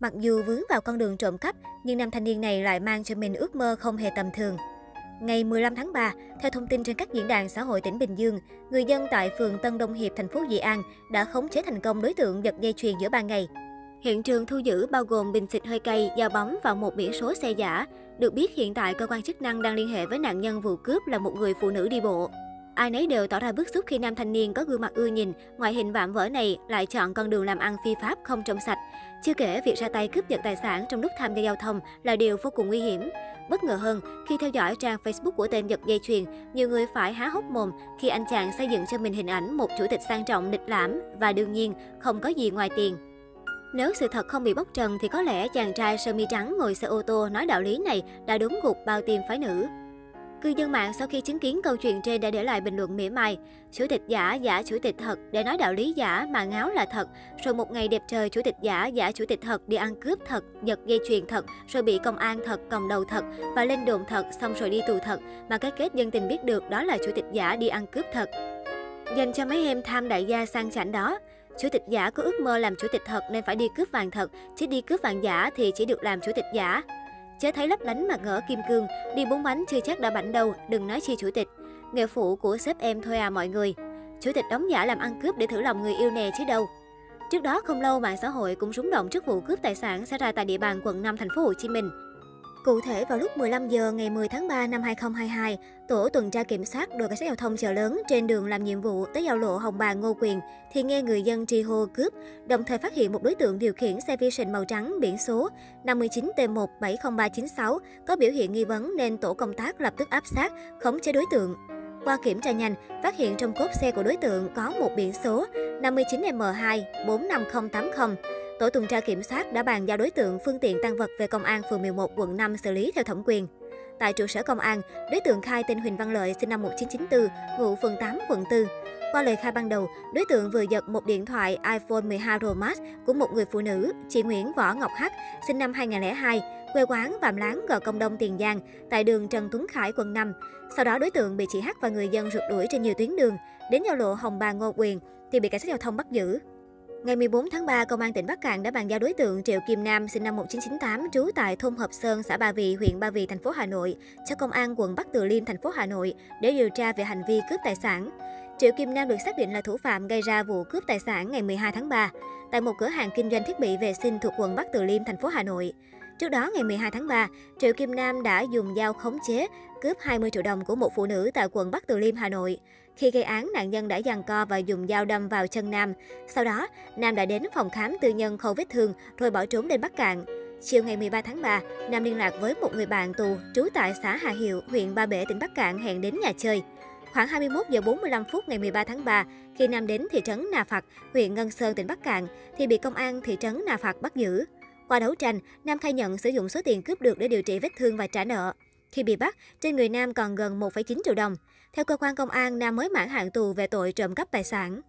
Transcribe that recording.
Mặc dù vướng vào con đường trộm cắp, nhưng nam thanh niên này lại mang cho mình ước mơ không hề tầm thường. Ngày 15 tháng 3, theo thông tin trên các diễn đàn xã hội tỉnh Bình Dương, người dân tại phường Tân Đông Hiệp, thành phố Dị An đã khống chế thành công đối tượng giật dây chuyền giữa ban ngày. Hiện trường thu giữ bao gồm bình xịt hơi cay, dao bóng và một biển số xe giả. Được biết hiện tại cơ quan chức năng đang liên hệ với nạn nhân vụ cướp là một người phụ nữ đi bộ. Ai nấy đều tỏ ra bức xúc khi nam thanh niên có gương mặt ưa nhìn, ngoại hình vạm vỡ này lại chọn con đường làm ăn phi pháp không trong sạch. Chưa kể, việc ra tay cướp giật tài sản trong lúc tham gia giao thông là điều vô cùng nguy hiểm. Bất ngờ hơn, khi theo dõi trang Facebook của tên giật dây chuyền, nhiều người phải há hốc mồm khi anh chàng xây dựng cho mình hình ảnh một chủ tịch sang trọng lịch lãm và đương nhiên không có gì ngoài tiền. Nếu sự thật không bị bóc trần thì có lẽ chàng trai sơ mi trắng ngồi xe ô tô nói đạo lý này đã đúng gục bao tim phái nữ. Cư dân mạng sau khi chứng kiến câu chuyện trên đã để lại bình luận mỉa mai. Chủ tịch giả, giả chủ tịch thật, để nói đạo lý giả mà ngáo là thật. Rồi một ngày đẹp trời, chủ tịch giả, giả chủ tịch thật đi ăn cướp thật, giật dây chuyền thật, rồi bị công an thật, còng đầu thật và lên đồn thật, xong rồi đi tù thật. Mà cái kết dân tình biết được đó là chủ tịch giả đi ăn cướp thật. Dành cho mấy em tham đại gia sang chảnh đó, Chủ tịch giả có ước mơ làm chủ tịch thật nên phải đi cướp vàng thật, chứ đi cướp vàng giả thì chỉ được làm chủ tịch giả. Chớ thấy lấp lánh mà ngỡ kim cương, đi bốn bánh chưa chắc đã bảnh đâu, đừng nói chi chủ tịch. Nghề phụ của sếp em thôi à mọi người. Chủ tịch đóng giả làm ăn cướp để thử lòng người yêu nè chứ đâu. Trước đó không lâu mạng xã hội cũng rúng động trước vụ cướp tài sản xảy ra tại địa bàn quận 5 thành phố Hồ Chí Minh. Cụ thể, vào lúc 15 giờ ngày 10 tháng 3 năm 2022, tổ tuần tra kiểm soát đội cảnh sát giao thông chợ lớn trên đường làm nhiệm vụ tới giao lộ Hồng Bàng Ngô Quyền thì nghe người dân tri hô cướp, đồng thời phát hiện một đối tượng điều khiển xe Vision màu trắng biển số 59T170396 có biểu hiện nghi vấn nên tổ công tác lập tức áp sát, khống chế đối tượng. Qua kiểm tra nhanh, phát hiện trong cốp xe của đối tượng có một biển số 59M2 45080 Tổ tuần tra kiểm soát đã bàn giao đối tượng phương tiện tăng vật về công an phường 11 quận 5 xử lý theo thẩm quyền. Tại trụ sở công an, đối tượng khai tên Huỳnh Văn Lợi sinh năm 1994, ngụ phường 8, quận 4. Qua lời khai ban đầu, đối tượng vừa giật một điện thoại iPhone 12 Pro Max của một người phụ nữ, chị Nguyễn Võ Ngọc Hắc, sinh năm 2002, quê quán Vàm Láng, Gò Công Đông, Tiền Giang, tại đường Trần Tuấn Khải, quận 5. Sau đó đối tượng bị chị Hắc và người dân rượt đuổi trên nhiều tuyến đường, đến giao lộ Hồng Bàng Ngô Quyền thì bị cảnh sát giao thông bắt giữ. Ngày 14 tháng 3, Công an tỉnh Bắc Cạn đã bàn giao đối tượng Triệu Kim Nam sinh năm 1998 trú tại thôn Hợp Sơn, xã Ba Vì, huyện Ba Vì, thành phố Hà Nội cho Công an quận Bắc Từ Liêm, thành phố Hà Nội để điều tra về hành vi cướp tài sản. Triệu Kim Nam được xác định là thủ phạm gây ra vụ cướp tài sản ngày 12 tháng 3 tại một cửa hàng kinh doanh thiết bị vệ sinh thuộc quận Bắc Từ Liêm, thành phố Hà Nội. Trước đó, ngày 12 tháng 3, Triệu Kim Nam đã dùng dao khống chế, cướp 20 triệu đồng của một phụ nữ tại quận Bắc Từ Liêm, Hà Nội. Khi gây án, nạn nhân đã giằng co và dùng dao đâm vào chân Nam. Sau đó, Nam đã đến phòng khám tư nhân khâu vết thương rồi bỏ trốn đến Bắc Cạn. Chiều ngày 13 tháng 3, Nam liên lạc với một người bạn tù trú tại xã Hà Hiệu, huyện Ba Bể, tỉnh Bắc Cạn hẹn đến nhà chơi. Khoảng 21 giờ 45 phút ngày 13 tháng 3, khi Nam đến thị trấn Nà Phạc, huyện Ngân Sơn, tỉnh Bắc Cạn, thì bị công an thị trấn Nà Phạc bắt giữ. Qua đấu tranh, Nam khai nhận sử dụng số tiền cướp được để điều trị vết thương và trả nợ. Khi bị bắt, trên người Nam còn gần 1,9 triệu đồng. Theo cơ quan công an, Nam mới mãn hạn tù về tội trộm cắp tài sản.